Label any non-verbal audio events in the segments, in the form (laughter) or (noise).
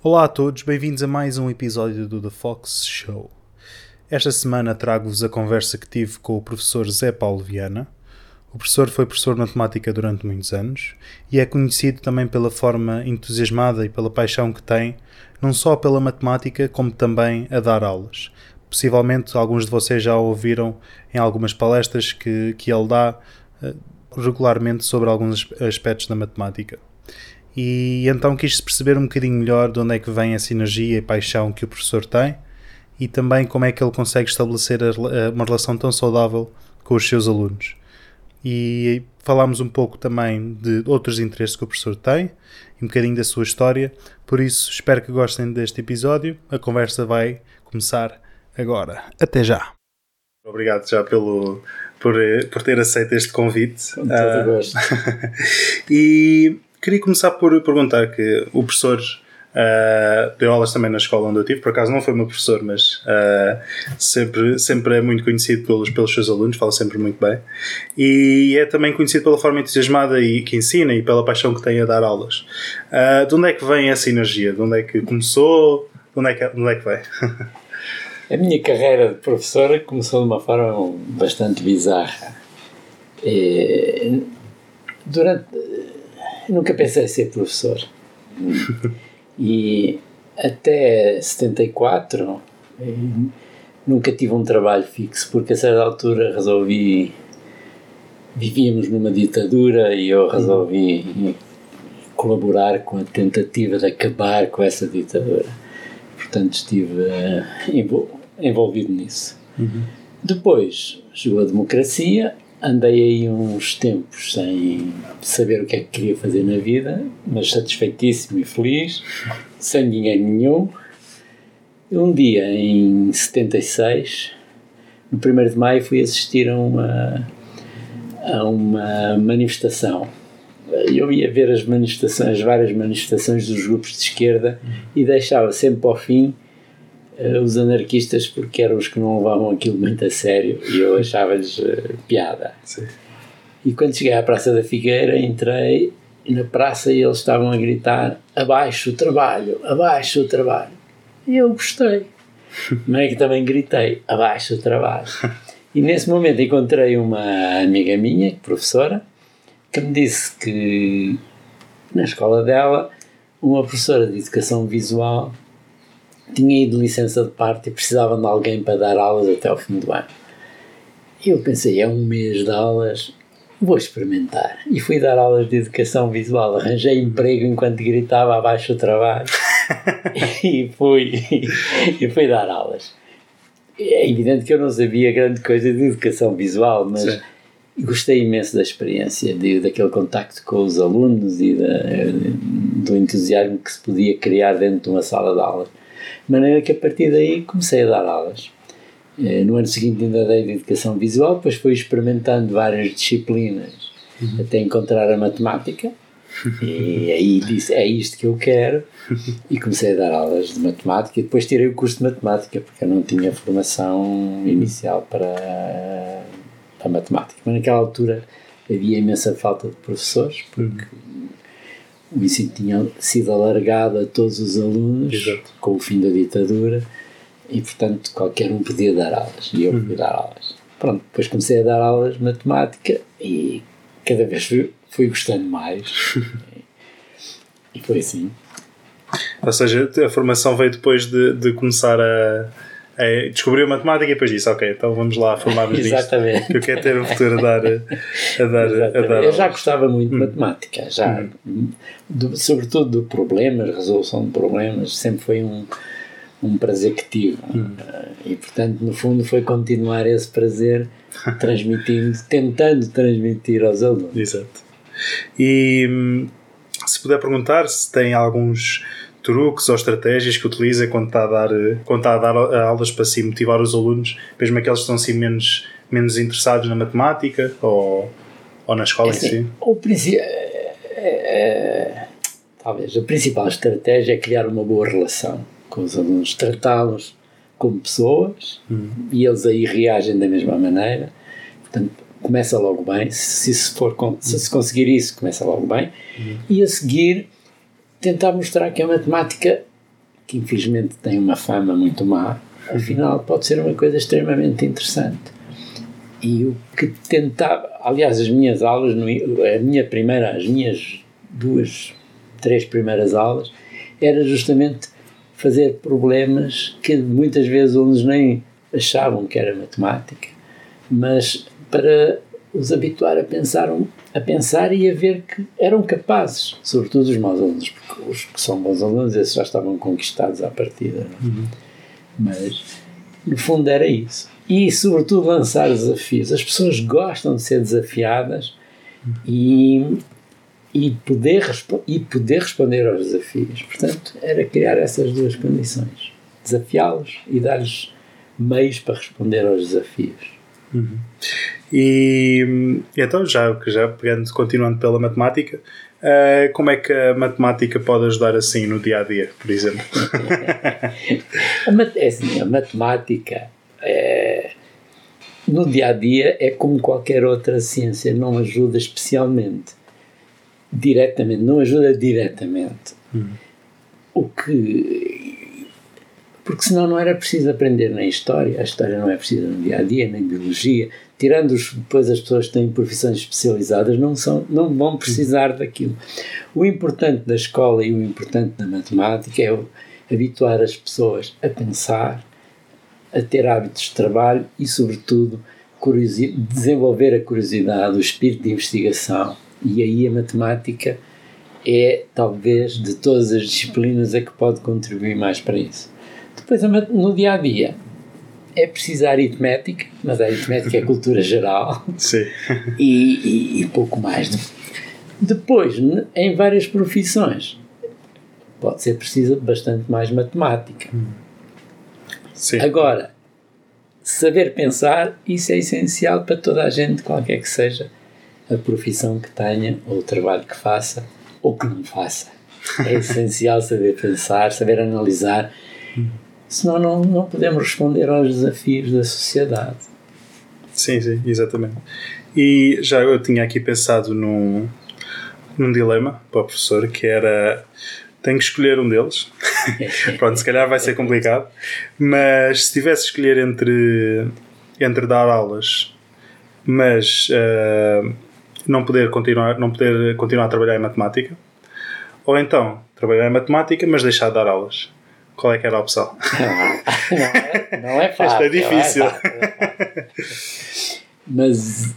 Olá a todos, bem-vindos a mais um episódio do The Fox Show. Esta semana trago-vos a conversa que tive com o professor Zé Paulo Viana. O professor foi professor de matemática durante muitos anos e é conhecido também pela forma entusiasmada e pela paixão que tem, não só pela matemática, como também a dar aulas. Possivelmente alguns de vocês já ouviram em algumas palestras que, que ele dá uh, regularmente sobre alguns aspectos da matemática. E então quis perceber um bocadinho melhor de onde é que vem a sinergia e paixão que o professor tem e também como é que ele consegue estabelecer uma relação tão saudável com os seus alunos. E falámos um pouco também de outros interesses que o professor tem e um bocadinho da sua história. Por isso, espero que gostem deste episódio. A conversa vai começar agora. Até já! Obrigado já pelo, por, por ter aceito este convite. Com todo uh, gosto. (laughs) e queria começar por perguntar que o professor uh, deu aulas também na escola onde eu tive, por acaso não foi meu professor, mas uh, sempre, sempre é muito conhecido pelos, pelos seus alunos, fala sempre muito bem, e é também conhecido pela forma entusiasmada e, que ensina e pela paixão que tem a dar aulas. Uh, de onde é que vem essa energia? De onde é que começou? De onde é que, de onde é que vem? (laughs) A minha carreira de professora começou de uma forma bastante bizarra. Durante. Nunca pensei em ser professor. e até 74 nunca tive um trabalho fixo, porque a certa altura resolvi. Vivíamos numa ditadura e eu resolvi colaborar com a tentativa de acabar com essa ditadura. Portanto, estive uh, envolvido nisso. Uhum. Depois chegou a democracia, andei aí uns tempos sem saber o que é que queria fazer na vida, mas satisfeitíssimo e feliz, sem dinheiro nenhum. Um dia, em 76, no 1 de maio, fui assistir a uma, a uma manifestação. Eu ia ver as manifestações, as várias manifestações dos grupos de esquerda e deixava sempre ao fim os anarquistas porque eram os que não levavam aquilo muito a sério e eu achava-lhes uh, piada. Sim. E quando cheguei à Praça da Figueira, entrei na praça e eles estavam a gritar abaixo o trabalho, abaixo o trabalho. E eu gostei. (laughs) Mas é que também gritei abaixo o trabalho. E nesse momento encontrei uma amiga minha, professora, que me disse que na escola dela uma professora de educação visual tinha ido licença de parte e precisavam de alguém para dar aulas até ao fim do ano. E eu pensei, é um mês de aulas, vou experimentar. E fui dar aulas de educação visual, arranjei emprego enquanto gritava abaixo o trabalho (laughs) e, fui, e fui dar aulas. É evidente que eu não sabia grande coisa de educação visual, mas Sim. gostei imenso da experiência, de, daquele contacto com os alunos e da, do entusiasmo que se podia criar dentro de uma sala de aulas. De maneira que a partir daí comecei a dar aulas. Eh, no ano seguinte ainda dei de educação visual, depois fui experimentando várias disciplinas uhum. até encontrar a matemática. E aí disse: é isto que eu quero. E comecei a dar aulas de matemática. E depois tirei o curso de matemática, porque eu não tinha formação inicial para a matemática. Mas naquela altura havia imensa falta de professores, porque o ensino tinha sido alargado a todos os alunos Exato. com o fim da ditadura e, portanto, qualquer um podia dar aulas e eu podia uhum. dar aulas. Pronto, depois comecei a dar aulas de matemática e cada vez fui, fui gostando mais e, (laughs) e foi assim. Ou seja, a formação veio depois de, de começar a é, descobriu a matemática e depois disse, ok, então vamos lá formar-nos (laughs) Exatamente. que eu quero ter um futuro a dar a (laughs) dar, a dar Eu já gostava muito de hum. matemática, já, hum. do, sobretudo de problemas, resolução de problemas, sempre foi um, um prazer que tive. Hum. E, portanto, no fundo, foi continuar esse prazer (laughs) transmitindo, tentando transmitir aos alunos. Exato. E hum, se puder perguntar se tem alguns truques ou estratégias que utiliza quando está a dar, quando está a dar aulas para si motivar os alunos, mesmo aqueles que estão assim menos, menos interessados na matemática ou, ou na escola é assim, em si? É, é, talvez a principal estratégia é criar uma boa relação com os alunos, tratá-los como pessoas hum. e eles aí reagem da mesma maneira. Portanto, começa logo bem. Se, se, for, se, se conseguir isso, começa logo bem. Hum. E a seguir tentar mostrar que a matemática que infelizmente tem uma fama muito má, afinal pode ser uma coisa extremamente interessante. E o que tentava, aliás, as minhas aulas, a minha primeira, as minhas duas, três primeiras aulas, era justamente fazer problemas que muitas vezes alunos nem achavam que era matemática, mas para os habituar a pensar, a pensar e a ver que eram capazes, sobretudo os maus alunos, porque os que são bons alunos, esses já estavam conquistados à partida. É? Uhum. Mas, no fundo, era isso. E, sobretudo, lançar desafios. As pessoas gostam de ser desafiadas e, e, poder, e poder responder aos desafios. Portanto, era criar essas duas condições: desafiá-los e dar-lhes meios para responder aos desafios. Uhum. E então, já, já pegando, continuando pela matemática, uh, como é que a matemática pode ajudar assim no dia a dia, por exemplo? (laughs) a, mat é assim, a matemática é, no dia a dia é como qualquer outra ciência, não ajuda especialmente, diretamente, não ajuda diretamente. Uhum. O que porque senão não era preciso aprender nem história, a história não é precisa no dia a dia, nem biologia. Tirando os, depois as pessoas que têm profissões especializadas, não, são, não vão precisar daquilo. O importante da escola e o importante da matemática é habituar as pessoas a pensar, a ter hábitos de trabalho e, sobretudo, desenvolver a curiosidade, o espírito de investigação. E aí a matemática é, talvez, de todas as disciplinas, a que pode contribuir mais para isso. Depois, no dia a dia, é preciso aritmética, mas a aritmética é cultura geral. (laughs) E, e, e pouco mais. Depois, em várias profissões, pode ser preciso bastante mais matemática. Sim. Agora, saber pensar, isso é essencial para toda a gente, qualquer que seja a profissão que tenha, ou o trabalho que faça, ou que não faça. É essencial saber pensar, saber analisar senão não, não podemos responder aos desafios da sociedade. Sim, sim, exatamente. E já eu tinha aqui pensado num, num dilema para o professor que era tenho que escolher um deles. (laughs) Pronto, se calhar vai ser complicado, mas se tivesse que escolher entre, entre dar aulas, mas uh, não poder continuar não poder continuar a trabalhar em matemática, ou então trabalhar em matemática, mas deixar de dar aulas. Qual é que era a opção? Não, não, é, não é fácil. (laughs) Esta é difícil. É fácil, é Mas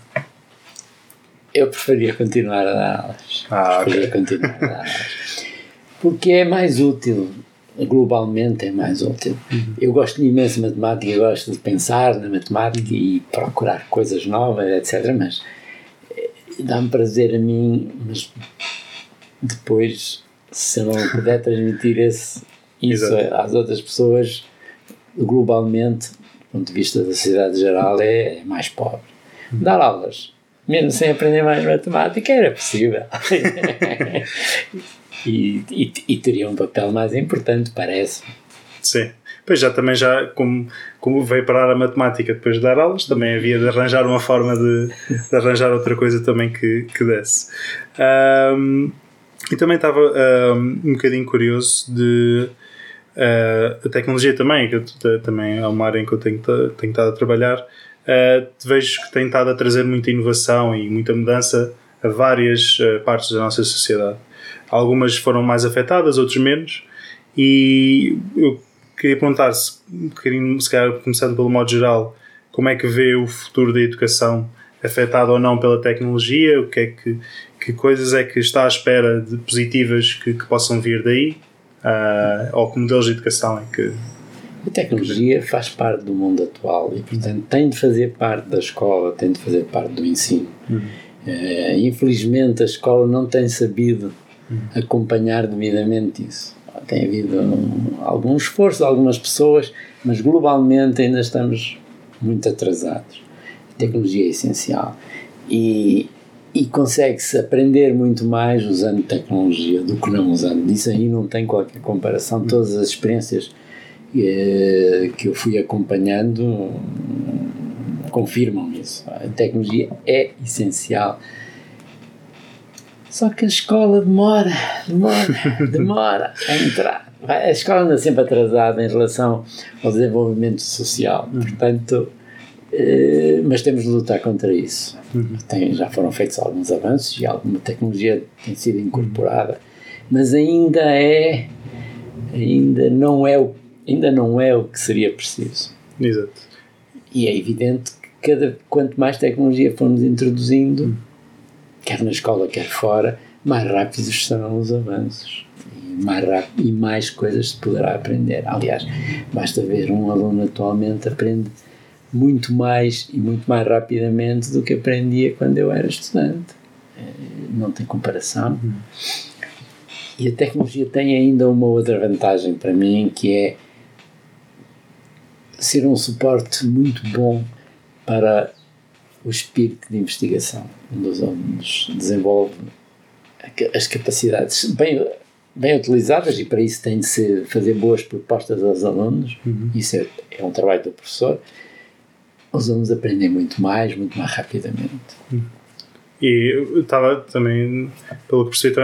eu preferia continuar a dar aulas. Ah, preferia okay. continuar a dar aulas. Porque é mais útil. Globalmente é mais útil. Uhum. Eu gosto imenso de matemática, gosto de pensar na matemática e procurar coisas novas, etc. Mas eh, dá-me prazer a mim, mas depois, se eu não puder transmitir esse, isso é, às outras pessoas, globalmente, do ponto de vista da sociedade geral, é, é mais pobre. Dar aulas, mesmo sem aprender mais matemática, era possível. (laughs) e, e, e, teria um papel mais importante, parece. Sim. Pois já também já, como, como veio parar a matemática depois de dar aulas, também havia de arranjar uma forma de, de arranjar outra coisa também que, que desse. Um, e também estava um, um bocadinho curioso de Uh, a tecnologia também, que eu, também é uma área em que eu tenho, tenho estado a trabalhar, uh, vejo que tem estado a trazer muita inovação e muita mudança a várias uh, partes da nossa sociedade. Algumas foram mais afetadas, outras menos, e eu queria perguntar se, se calhar, começando pelo modo geral, como é que vê o futuro da educação afetado ou não pela tecnologia, o que é que, que coisas é que está à espera de positivas que, que possam vir daí uh, ou que modelos de educação é que. A tecnologia faz parte do mundo atual e, portanto, tem de fazer parte da escola, tem de fazer parte do ensino. Uhum. Uh, infelizmente, a escola não tem sabido uhum. acompanhar devidamente isso. Tem havido um, algum esforço de algumas pessoas, mas globalmente ainda estamos muito atrasados. A tecnologia é essencial. E, e consegue-se aprender muito mais usando tecnologia do que não usando. Disso aí não tem qualquer comparação. Todas as experiências eh, que eu fui acompanhando confirmam isso. A tecnologia é essencial. Só que a escola demora, demora, (laughs) demora a entrar. A escola anda sempre atrasada em relação ao desenvolvimento social. Uhum. Portanto, eh, mas temos de lutar contra isso. Uhum. Tem, já foram feitos alguns avanços e alguma tecnologia tem sido incorporada, mas ainda é, ainda não é o, ainda não é o que seria preciso. Exato. E é evidente que cada, quanto mais tecnologia formos introduzindo, uhum. quer na escola, quer fora, mais rápidos serão os avanços e mais, rápido, e mais coisas se poderá aprender. Aliás, basta ver um aluno atualmente aprende muito mais e muito mais rapidamente do que aprendia quando eu era estudante. Eh, não tem comparação. Uhum. E a tecnologia tem ainda uma outra vantagem para mim, que é ser um suporte muito bom para o espírito de investigação, onde os alunos desenvolvem as capacidades bem, bem utilizadas e para isso tem de ser, fazer boas propostas aos alunos, uhum. isso é, é um trabalho do professor, os alunos aprendem muito mais, muito mais rapidamente. E estava também, pelo que percebi,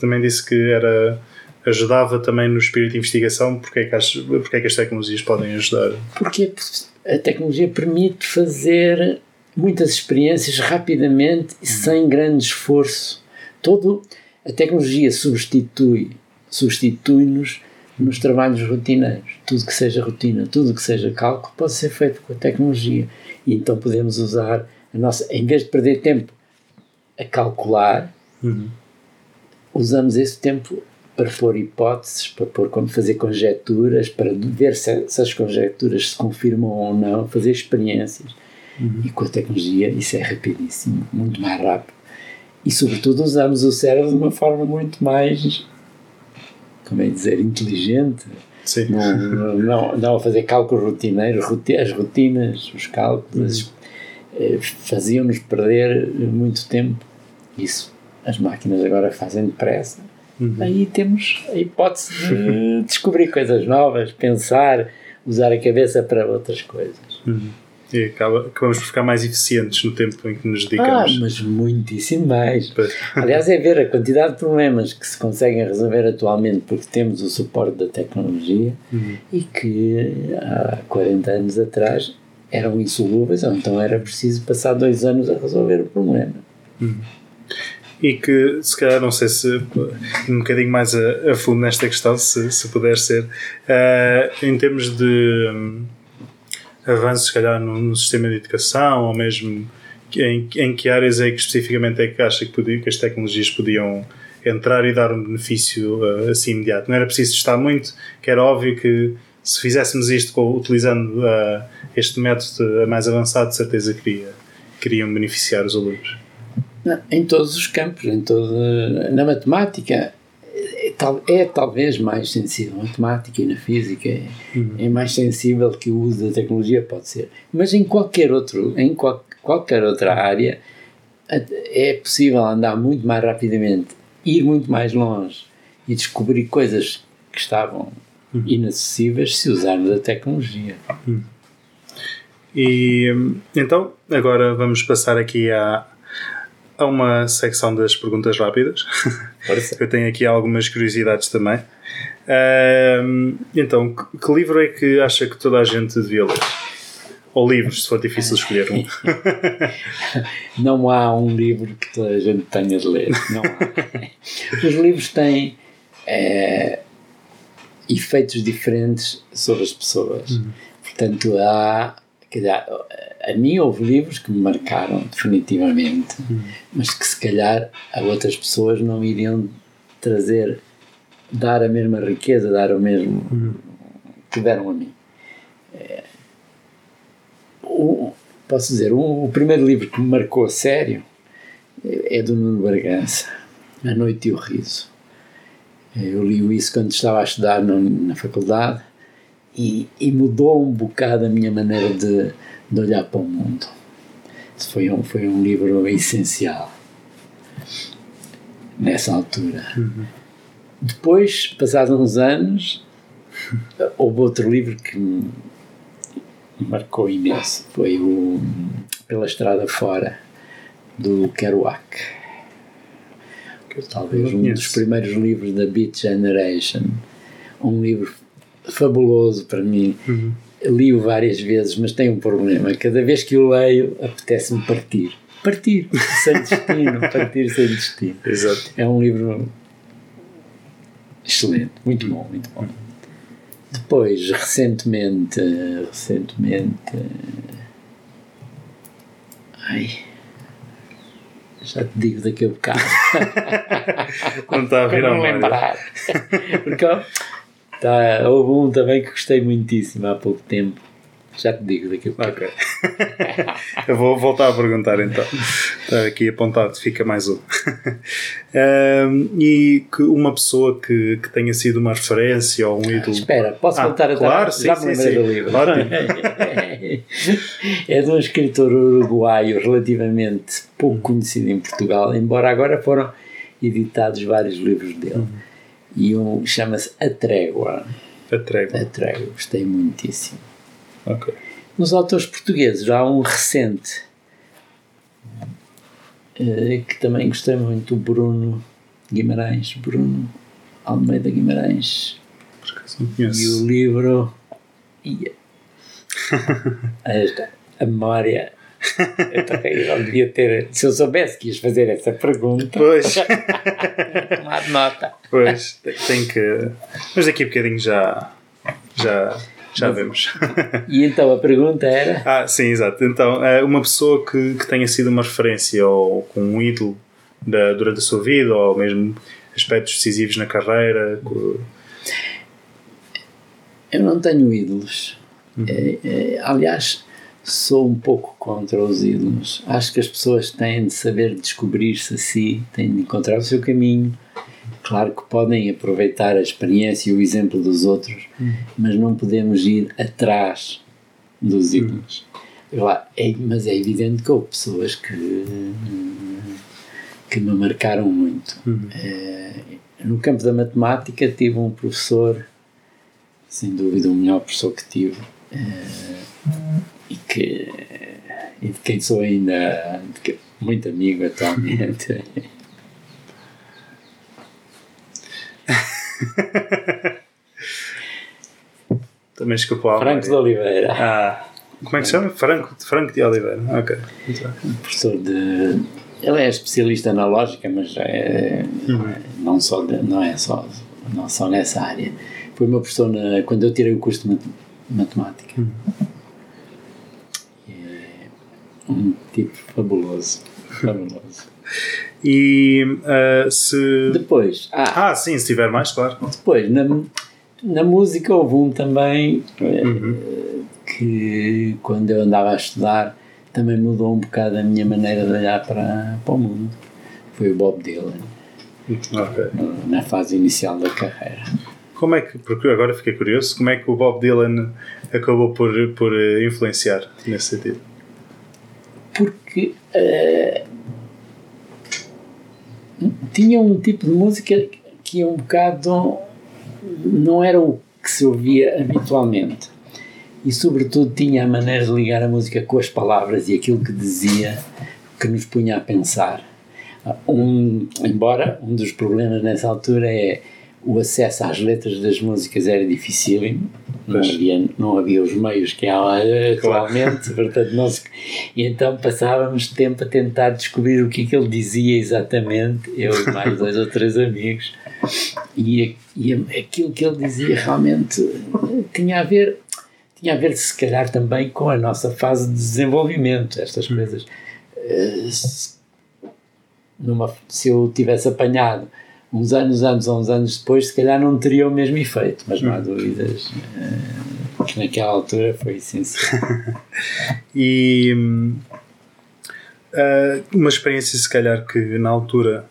também disse que era ajudava também no espírito de investigação. Porque é que, as, porque é que as tecnologias podem ajudar? Porque a tecnologia permite fazer muitas experiências rapidamente e sem grande esforço. Todo, a tecnologia substitui substitui-nos nos trabalhos rotineiros. Tudo que seja rotina, tudo que seja cálculo pode ser feito com a tecnologia. E então podemos usar a nossa, em vez de perder tempo a calcular, uhum. usamos esse tempo para pôr hipóteses, para pôr como fazer conjecturas, para ver se, se as conjecturas se confirmam ou não, fazer experiências. Uhum. E com a tecnologia isso é rapidíssimo, muito mais rápido. E sobretudo usamos o cérebro de uma forma muito mais como é dizer, inteligente. Sim. Não, não, não a fazer cálculos rotineiros, as rotinas, os cálculos, uhum. faziam-nos perder muito tempo. Isso as máquinas agora fazem depressa. Uhum. Aí temos a hipótese de (laughs) descobrir coisas novas, pensar, usar a cabeça para outras coisas. Uhum. E acaba, acabamos por ficar mais eficientes no tempo em que nos dedicamos. Ah, mas muitíssimo mais. Aliás, é ver a quantidade de problemas que se conseguem resolver atualmente porque temos o suporte da tecnologia uhum. e que há 40 anos atrás eram insolúveis, ou então era preciso passar dois anos a resolver o problema. Uhum. E que, se calhar, não sei se um bocadinho mais a, a fundo nesta questão, se, se puder ser, uh, em termos de avanços, se calhar, no, no, sistema de educação ou mesmo em, em que áreas é que especificamente é que acha que, podia, que as tecnologias podiam entrar e dar um benefício uh, assim imediato? Não era preciso estar muito, que era óbvio que se fizéssemos isto com, utilizando uh, este método mais avançado, de certeza queria, queriam beneficiar os alunos. Em todos os campos, em todo, na matemática, é talvez mais sensível. Na matemática e na física é, uhum. é, mais sensível que o uso da tecnologia, pode ser. Mas em qualquer, outro, em qual, qualquer outra área é possível andar muito mais rapidamente, ir muito mais longe e descobrir coisas que estavam uhum. inacessíveis se usarmos a tecnologia. Uhum. E então, agora vamos passar aqui à, a uma secção das perguntas rápidas. (laughs) Eu tenho aqui algumas curiosidades também. Uh, então, que livro é que acha que toda a gente devia ler? Ou livros, se for difícil escolher um. (laughs) Não há um livro que toda a gente tenha de ler. Não há. Os livros têm é, efeitos diferentes sobre as pessoas. Uhum. Portanto, há. Dizer, a mim houve livros que me marcaram definitivamente, uhum. mas que se calhar a outras pessoas não iriam trazer, dar a mesma riqueza, dar o mesmo que deram a mim. É, o, posso dizer, o, o, primeiro livro que me marcou a sério é, do Nuno Bargança, A Noite e o Riso. Eu li isso quando estava a estudar no, na faculdade e, e mudou um bocado a minha maneira de de olhar para o mundo. Isso foi um, foi um livro essencial nessa altura. Uhum. Depois, passados uns anos, houve outro livro que me marcou imenso. Foi o Pela Estrada Fora, do Kerouac. talvez um dos primeiros livros da Beat Generation. Um livro fabuloso para mim. Uhum. Li-o várias vezes, mas tem um problema. Cada vez que o leio, apetece-me partir. Partir sem destino, (laughs) partir sem destino. Exato. É um livro excelente, muito bom, muito bom. Depois, recentemente, recentemente, ai, já te digo daqui a bocado. (laughs) Não está a vir memória. lembrar. (laughs) Porque tá, houve um também que gostei muitíssimo há pouco tempo. Já te digo daqui a. Ok. (laughs) Eu vou voltar a perguntar então. Está aqui apontado, fica mais um. (laughs) Ahm, e que uma pessoa que, que tenha sido uma referência ou um ídolo. Espera, posso Ah, voltar a claro, sim, Já sim, sim. do livro. (laughs) É de um escritor uruguaio relativamente pouco conhecido em Portugal, embora agora foram editados vários livros dele. Uhum. E um chama-se A Trégua. A trégua. A Trégua, gostei muitíssimo. Ok. Nos autores portugueses, há um recente eh, que também gostei muito, o Bruno Guimarães. Bruno Almeida Guimarães. E o livro. Esta, (laughs) a memória. Eu também não devia ter. Se eu soubesse que ias fazer essa pergunta, Pois, (laughs) tomar nota. pois, tem que. Mas daqui a bocadinho já. Já, já vemos. E então a pergunta era. Ah, sim, exato. Então, é uma pessoa que, que tenha sido uma referência ou com um ídolo da, durante a sua vida ou mesmo aspectos decisivos na carreira. Eu não tenho ídolos. É, é, aliás, sou um pouco contra os ídolos. Acho que as pessoas têm de saber descobrir-se a si, têm de encontrar o seu caminho. Claro que podem aproveitar a experiência e o exemplo dos outros, mas não podemos ir atrás dos ídolos. Lá, é- mas é evidente que houve pessoas que, que me marcaram muito. Eh, no campo da matemática tive um professor, sem dúvida o melhor professor que tive, e, que, e de quem sou ainda muito amigo atualmente. (laughs) Também escapou à Franco de. Oliveira, Ah, como é que se chama? Franco, Franco de Oliveira. Ok. Bem. professor de. Ele é especialista na lógica, mas é, não, só de- não é só, não só nessa área. Foi meu professor na- quando eu tirei o curso de mat- matemática. É um tipo fabuloso. (laughs) Fabuloso. E ah, se. Depois, ah, Ah, sim, se tiver mais, claro. depois na, na música houve um também eh, que quando eu andava a estudar também mudou um bocado a minha maneira de olhar para, para o mundo. Foi o Bob Dylan, Ok. no- na fase inicial da carreira. Como é que, porque agora fiquei curioso, como é que o Bob Dylan acabou por, por eh, influenciar nesse sentido? Porque eh, tinha um tipo de música que é um bocado não era o que se ouvia habitualmente e sobretudo tinha a maneira de ligar a música com as palavras e aquilo que dizia que nos punha a pensar um, embora um dos problemas nessa altura é o acesso às letras das músicas era dificílimo. Não havia, não havia os meios que há atualmente (laughs) portanto não se, e então passávamos tempo a tentar descobrir o que é que ele dizia exatamente eu e mais dois ou três amigos. E, e aquilo que ele dizia realmente eh, tinha a ver tinha a ver se calhar também com a nossa fase de desenvolvimento estas coisas. Eh, numa, se eu tivesse apanhado uns anos antes ou uns anos depois se calhar não teria o mesmo efeito mas não há dúvidas eh, que naquela altura foi essencial (laughs) E hum, ah, uma experiência, se calhar, que na altura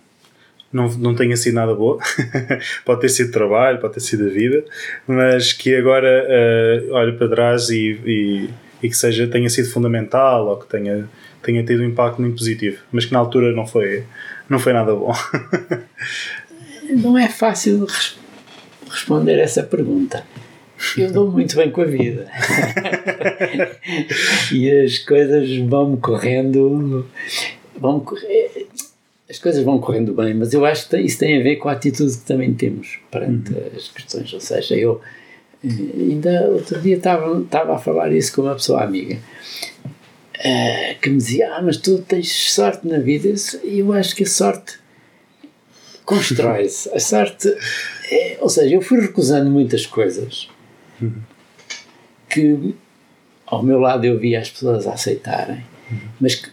não, não tenha sido nada boa, (laughs) pode ter sido trabalho, pode ter sido a vida, mas que agora ah, olhe para trás e, e, e que seja, tenha sido fundamental ou que tenha, tenha tido um impacto muito positivo, mas que na altura não foi, não foi nada bom. (laughs) não é fácil res- responder essa pergunta. Eu dou muito bem com a vida. (laughs) e as coisas vão-me correndo. Vão correr. as coisas vão correndo bem, mas eu acho que isso tem a ver com a atitude que também temos perante uhum. as questões. Ou seja, eu eh, ainda outro dia estava, estava a falar isso com uma pessoa amiga uh, que me dizia: Ah, mas tu tens sorte na vida. E eu acho que a sorte constrói-se. A sorte. É, ou seja, eu fui recusando muitas coisas que ao meu lado eu via as pessoas a aceitarem, mas que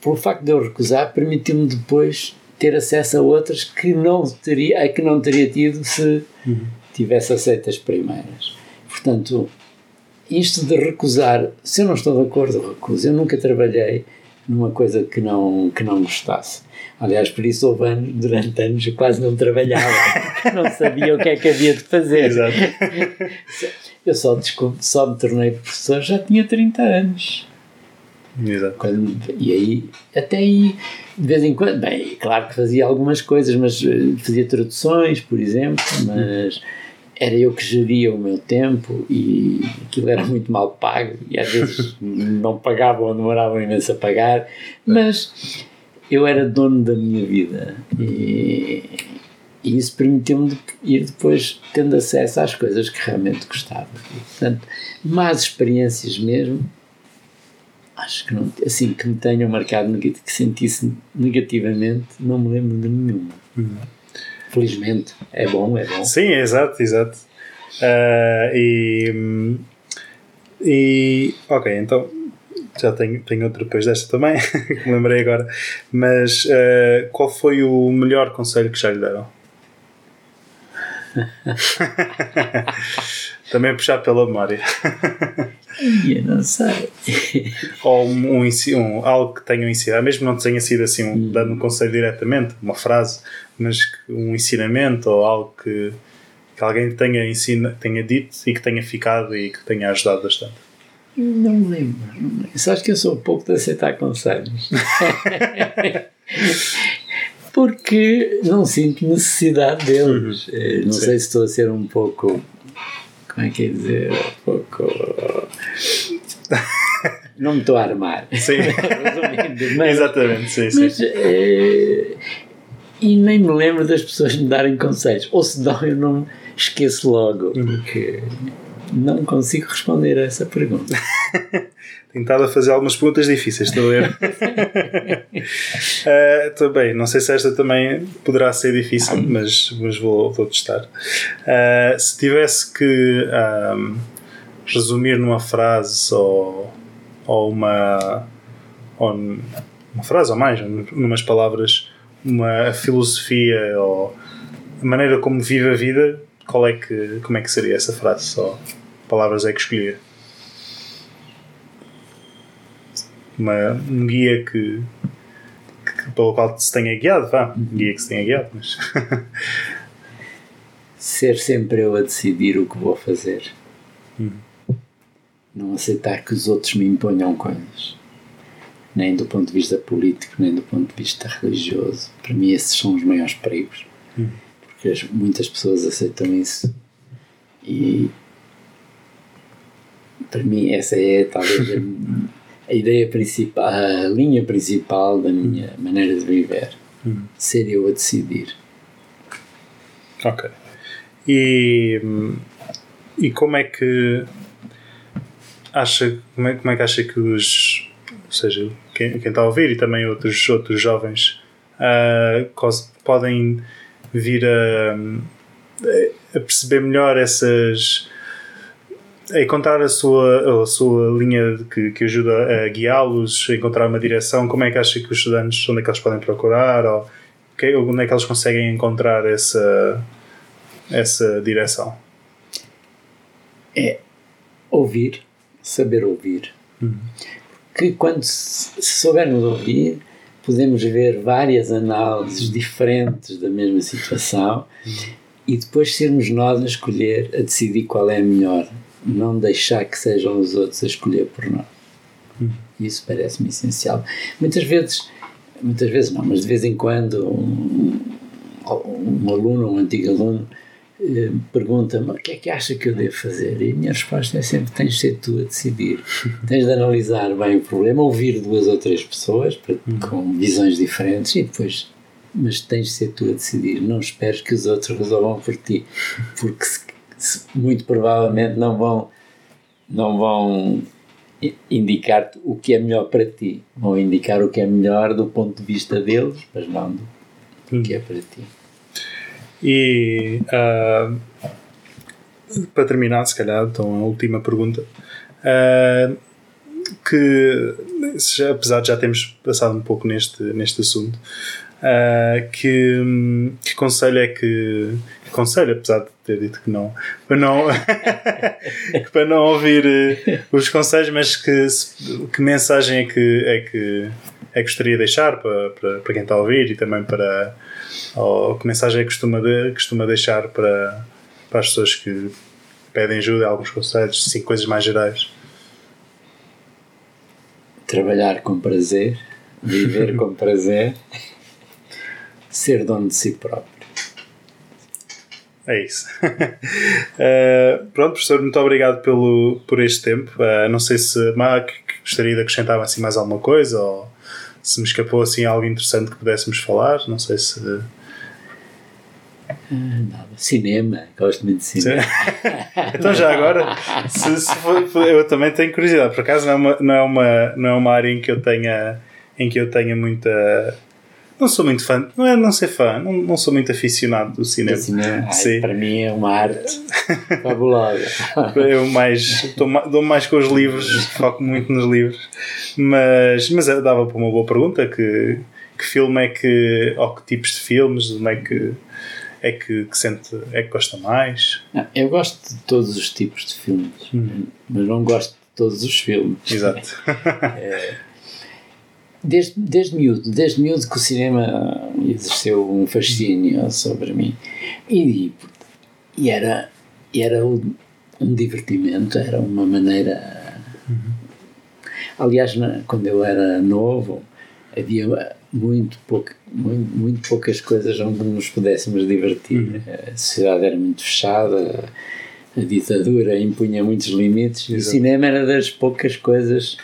pelo facto de eu recusar permitiu-me depois ter acesso a outras que não teria, a que não teria tido se tivesse aceito as primeiras. Portanto, isto de recusar, se eu não estou de acordo, recuso. Eu nunca trabalhei numa coisa que não, que não gostasse. Aliás, por isso houve anos, durante anos, eu quase não trabalhava, (laughs) não sabia o que é que havia de fazer. Exato. Eu só, desculpe, só me tornei professor, já tinha 30 anos. Exato. Quando, e aí, até aí, de vez em quando, bem, claro que fazia algumas coisas, mas eh, fazia traduções, por exemplo, mas era eu que geria o meu tempo e aquilo era muito mal pago e às vezes (laughs) não pagavam ou demoravam imenso a pagar, mas eu era dono da minha vida e, e isso permitiu-me ir depois tendo acesso às coisas que realmente gostava. E, portanto, más experiências mesmo, acho que não, assim, que me tenham marcado, que sentisse negativamente, não me lembro de nenhuma. Uhum. Felizmente, é bom, é bom. Sim, exato, exato. Uh, e, e, ok, então já tenho, tenho outro depois desta também, (laughs) que me lembrei agora. Mas uh, qual foi o melhor conselho que já lhe deram? (laughs) também puxar pela memória. Eu não sei. Ou um, um, um, algo que tenham ensinado, mesmo não tenha sido assim, um, hum. dando um conselho diretamente, uma frase, mas um ensinamento ou algo que, que alguém tenha, ensina, tenha dito e que tenha ficado e que tenha ajudado bastante. Não me lembro. Não me lembro. Só acho que eu sou um pouco de aceitar conselhos. (laughs) Porque não sinto necessidade deles. Uhum. Eh, não Sim. sei se estou a ser um pouco como é que é dizer? Um pouco. (laughs) Não me estou a armar. Sim. (laughs) mas, Exatamente, sim, mas, sim. É, e nem me lembro das pessoas me darem conselhos. Ou se dão, eu não esqueço logo. Uhum. Porque não consigo responder a essa pergunta. (laughs) Tenho estado a fazer algumas perguntas difíceis, estou a ver. uh, (laughs) também, não sei se esta também poderá ser difícil, ah. mas, mas vou, vou testar. Uh, se tivesse que um, resumir numa frase ou, ou uma. Ou uma frase ou mais, numas palavras, uma filosofia ou a maneira como vive a vida, qual é que, como é que seria essa frase? Só palavras é que escolher? uma, um guia que, que, pelo qual se tenha guiado, vá, um guia que se tenha guiado, mas (laughs) ser sempre eu a decidir o que vou fazer. Hum. Não aceitar que os outros me imponham coisas. Nem do ponto de vista político, nem do ponto de vista religioso. Para mim, esses são os maiores perigos. Hum. Porque as, muitas pessoas aceitam isso. E para mim, essa é talvez a ideia principal, a linha principal da minha hum. maneira de viver. Hum. Ser eu a decidir. Ok. E, e como é que acha como é, como é que acha que os ou seja quem, quem está a ouvir e também outros outros jovens uh, podem vir a, a perceber melhor essas a encontrar a sua, a sua linha que, que ajuda a guiá-los, a encontrar uma direção, como é que acha que os estudantes, onde é que eles podem procurar, ou que, onde é que eles conseguem encontrar essa, essa direção? É ouvir, saber ouvir. Uhum. Que quando soubermos ouvir, podemos ver várias análises diferentes da mesma situação e depois sermos nós a escolher, a decidir qual é a melhor não deixar que sejam os outros a escolher por nós. Isso parece-me essencial. Muitas vezes, muitas vezes não, mas de vez em quando um, um aluno, um antigo aluno, pergunta-me o que é que acha que eu devo fazer? E a minha resposta é sempre: tens de ser tu a decidir. (laughs) tens de analisar bem o problema, ouvir duas ou três pessoas para, Uhum. com visões diferentes e depois. Mas tens de ser tu a decidir. Não esperes que os outros resolvam por ti, porque se- se- muito provavelmente não vão, não vão indicar-te o que é melhor para ti. Vão indicar o que é melhor do ponto de vista deles, mas não do que é para ti. E ah, para terminar, se calhar, então a última pergunta. Ah, que já- apesar de já termos passado um pouco neste, neste assunto, ah, que, que conselho é que, que conselho, apesar de ter dito que não, para não, (laughs) para não ouvir eh, os conselhos, mas que, que mensagem é que, é que é que gostaria de deixar para, para, para quem está a ouvir e também para ou que mensagem é que costuma, de, costuma deixar para, para as pessoas que pedem ajuda, alguns conselhos, sim, coisas mais gerais. trabalhar com prazer, viver com (laughs) prazer, ser dono de si próprio. É isso. (laughs) Eh, pronto, professor, muito obrigado pelo, por este tempo. Eh, não sei se Mark gostaria de acrescentar assim mais alguma coisa ou se me escapou assim algo interessante que pudéssemos falar. Não sei se. Nada. Cinema, gosto muito de cinema. (laughs) então já agora, se, se for- eu também tenho curiosidade. Por acaso não é uma, não é uma, não é uma área em que eu tenha em que eu tenha muita. Não sou muito fã, não é não ser fã, não, não sou muito aficionado do cinema. Cinema, ai, Sim. para mim é uma arte (laughs) fabulosa. Eu mais dou mais com os livros, foco muito nos livros. Mas, mas dava para uma boa pergunta: que, que filme é que, ou que tipos de filmes, como é que é que, que sente, é que gosta mais? Não, Eu gosto de todos os tipos de filmes, mas não gosto de todos os filmes. Exato. (laughs) Desde, desde miúdo, desde miúdo que o cinema exerceu um fascínio sobre mim. E, e era, e era um, um divertimento, era uma maneira. Aliás, na- quando eu era novo, havia muito, pouco, muito, muito poucas coisas onde nos pudéssemos divertir. A sociedade era muito fechada, a ditadura impunha muitos limites, e o Exato. cinema era das poucas coisas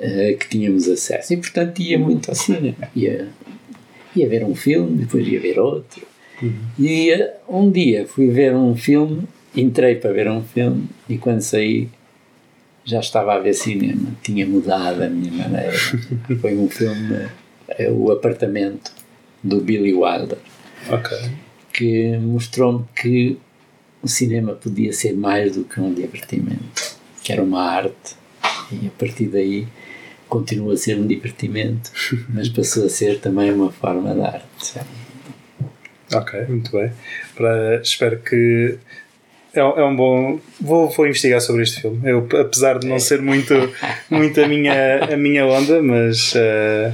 eh, que tínhamos acesso. E, portanto, ia muito ao cinema. Ia, ia ver um filme, depois ia ver outro. E eh, um dia fui ver um filme, entrei para ver um filme, e quando saí já estava a ver cinema. Tinha mudado a minha maneira. (laughs) Foi um filme, eh, O Apartamento, do Billy Wilder que mostrou-me que o cinema podia ser mais do que um divertimento, que era uma arte, e a partir daí continua a ser um divertimento, (laughs) mas passou a ser também uma forma de arte. Ok, muito bem. Para, espero que. É, é um bom. Vou, vou investigar sobre este filme. Eu, apesar de não ser muito, (laughs) muito a, minha, a minha onda, mas eh,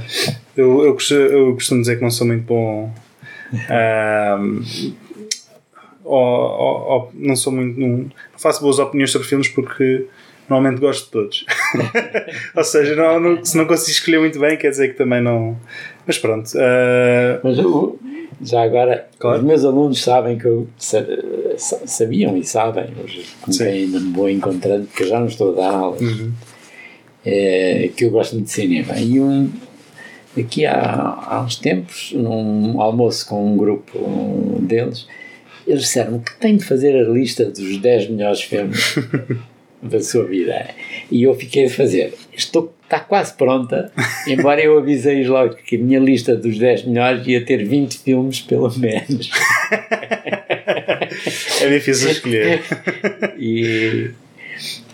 eu, eu, eu costumo dizer que não sou muito bom. ahm, ou, ou- ou não sou muito. Não faço boas opiniões sobre filmes porque normalmente gosto de todos. (laughs) ou seja, não, não- se não consigo escolher muito bem, quer dizer que também não. Mas pronto. ah, Mas eu- já agora, Claro. os meus alunos sabem que eu sa- sa- sabiam e sabem, hoje ainda me vou encontrando, porque eu já não estou a dar aulas, Uhum. é, que eu gosto muito de cinema. E um, aqui há, há uns tempos, num almoço com um grupo deles, eles disseram que tenho de fazer a lista dos 10 melhores filmes (laughs) da sua vida. E eu fiquei de fazer. Estou, está quase pronta, (laughs) embora eu avisei logo que a minha lista dos 10 melhores ia ter 20 filmes, pelo menos. é difícil escolher. (laughs) E,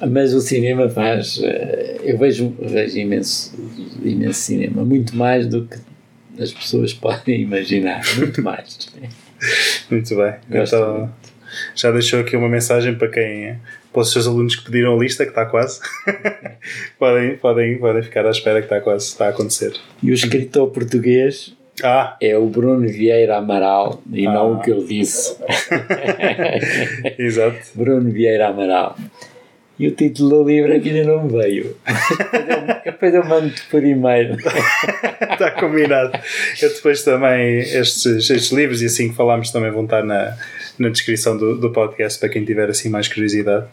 mas o cinema faz. eh, Eu vejo, vejo imenso, imenso cinema, muito mais do que as pessoas (laughs) podem imaginar. Muito mais. Muito bem. Gosto então, muito. já deixou aqui uma mensagem para quem para os seus alunos que pediram a lista, que está quase. (laughs) podem, podem, podem ficar à espera que está quase está a acontecer. E o escritor português Ah, é o Bruno Vieira Amaral e não Ah. o que eu disse. (laughs) exato. Bruno Vieira Amaral. E o título do livro ainda não veio. (laughs) Depois eu, mando por e-mail. Está combinado. Eu depois também, estes, estes livros e assim que falámos também vão estar na, na descrição do, do podcast para quem tiver assim mais curiosidade.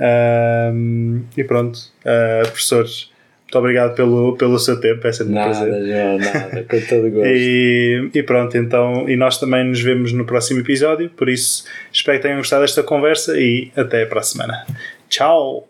Um, e pronto, uh, professores, muito obrigado pelo, pelo seu tempo, é sempre um nada, prazer. João, nada, com todo (laughs) gosto. E, e pronto, então, e nós também nos vemos no próximo episódio, por isso espero que tenham gostado desta conversa e até para a semana. Tchau!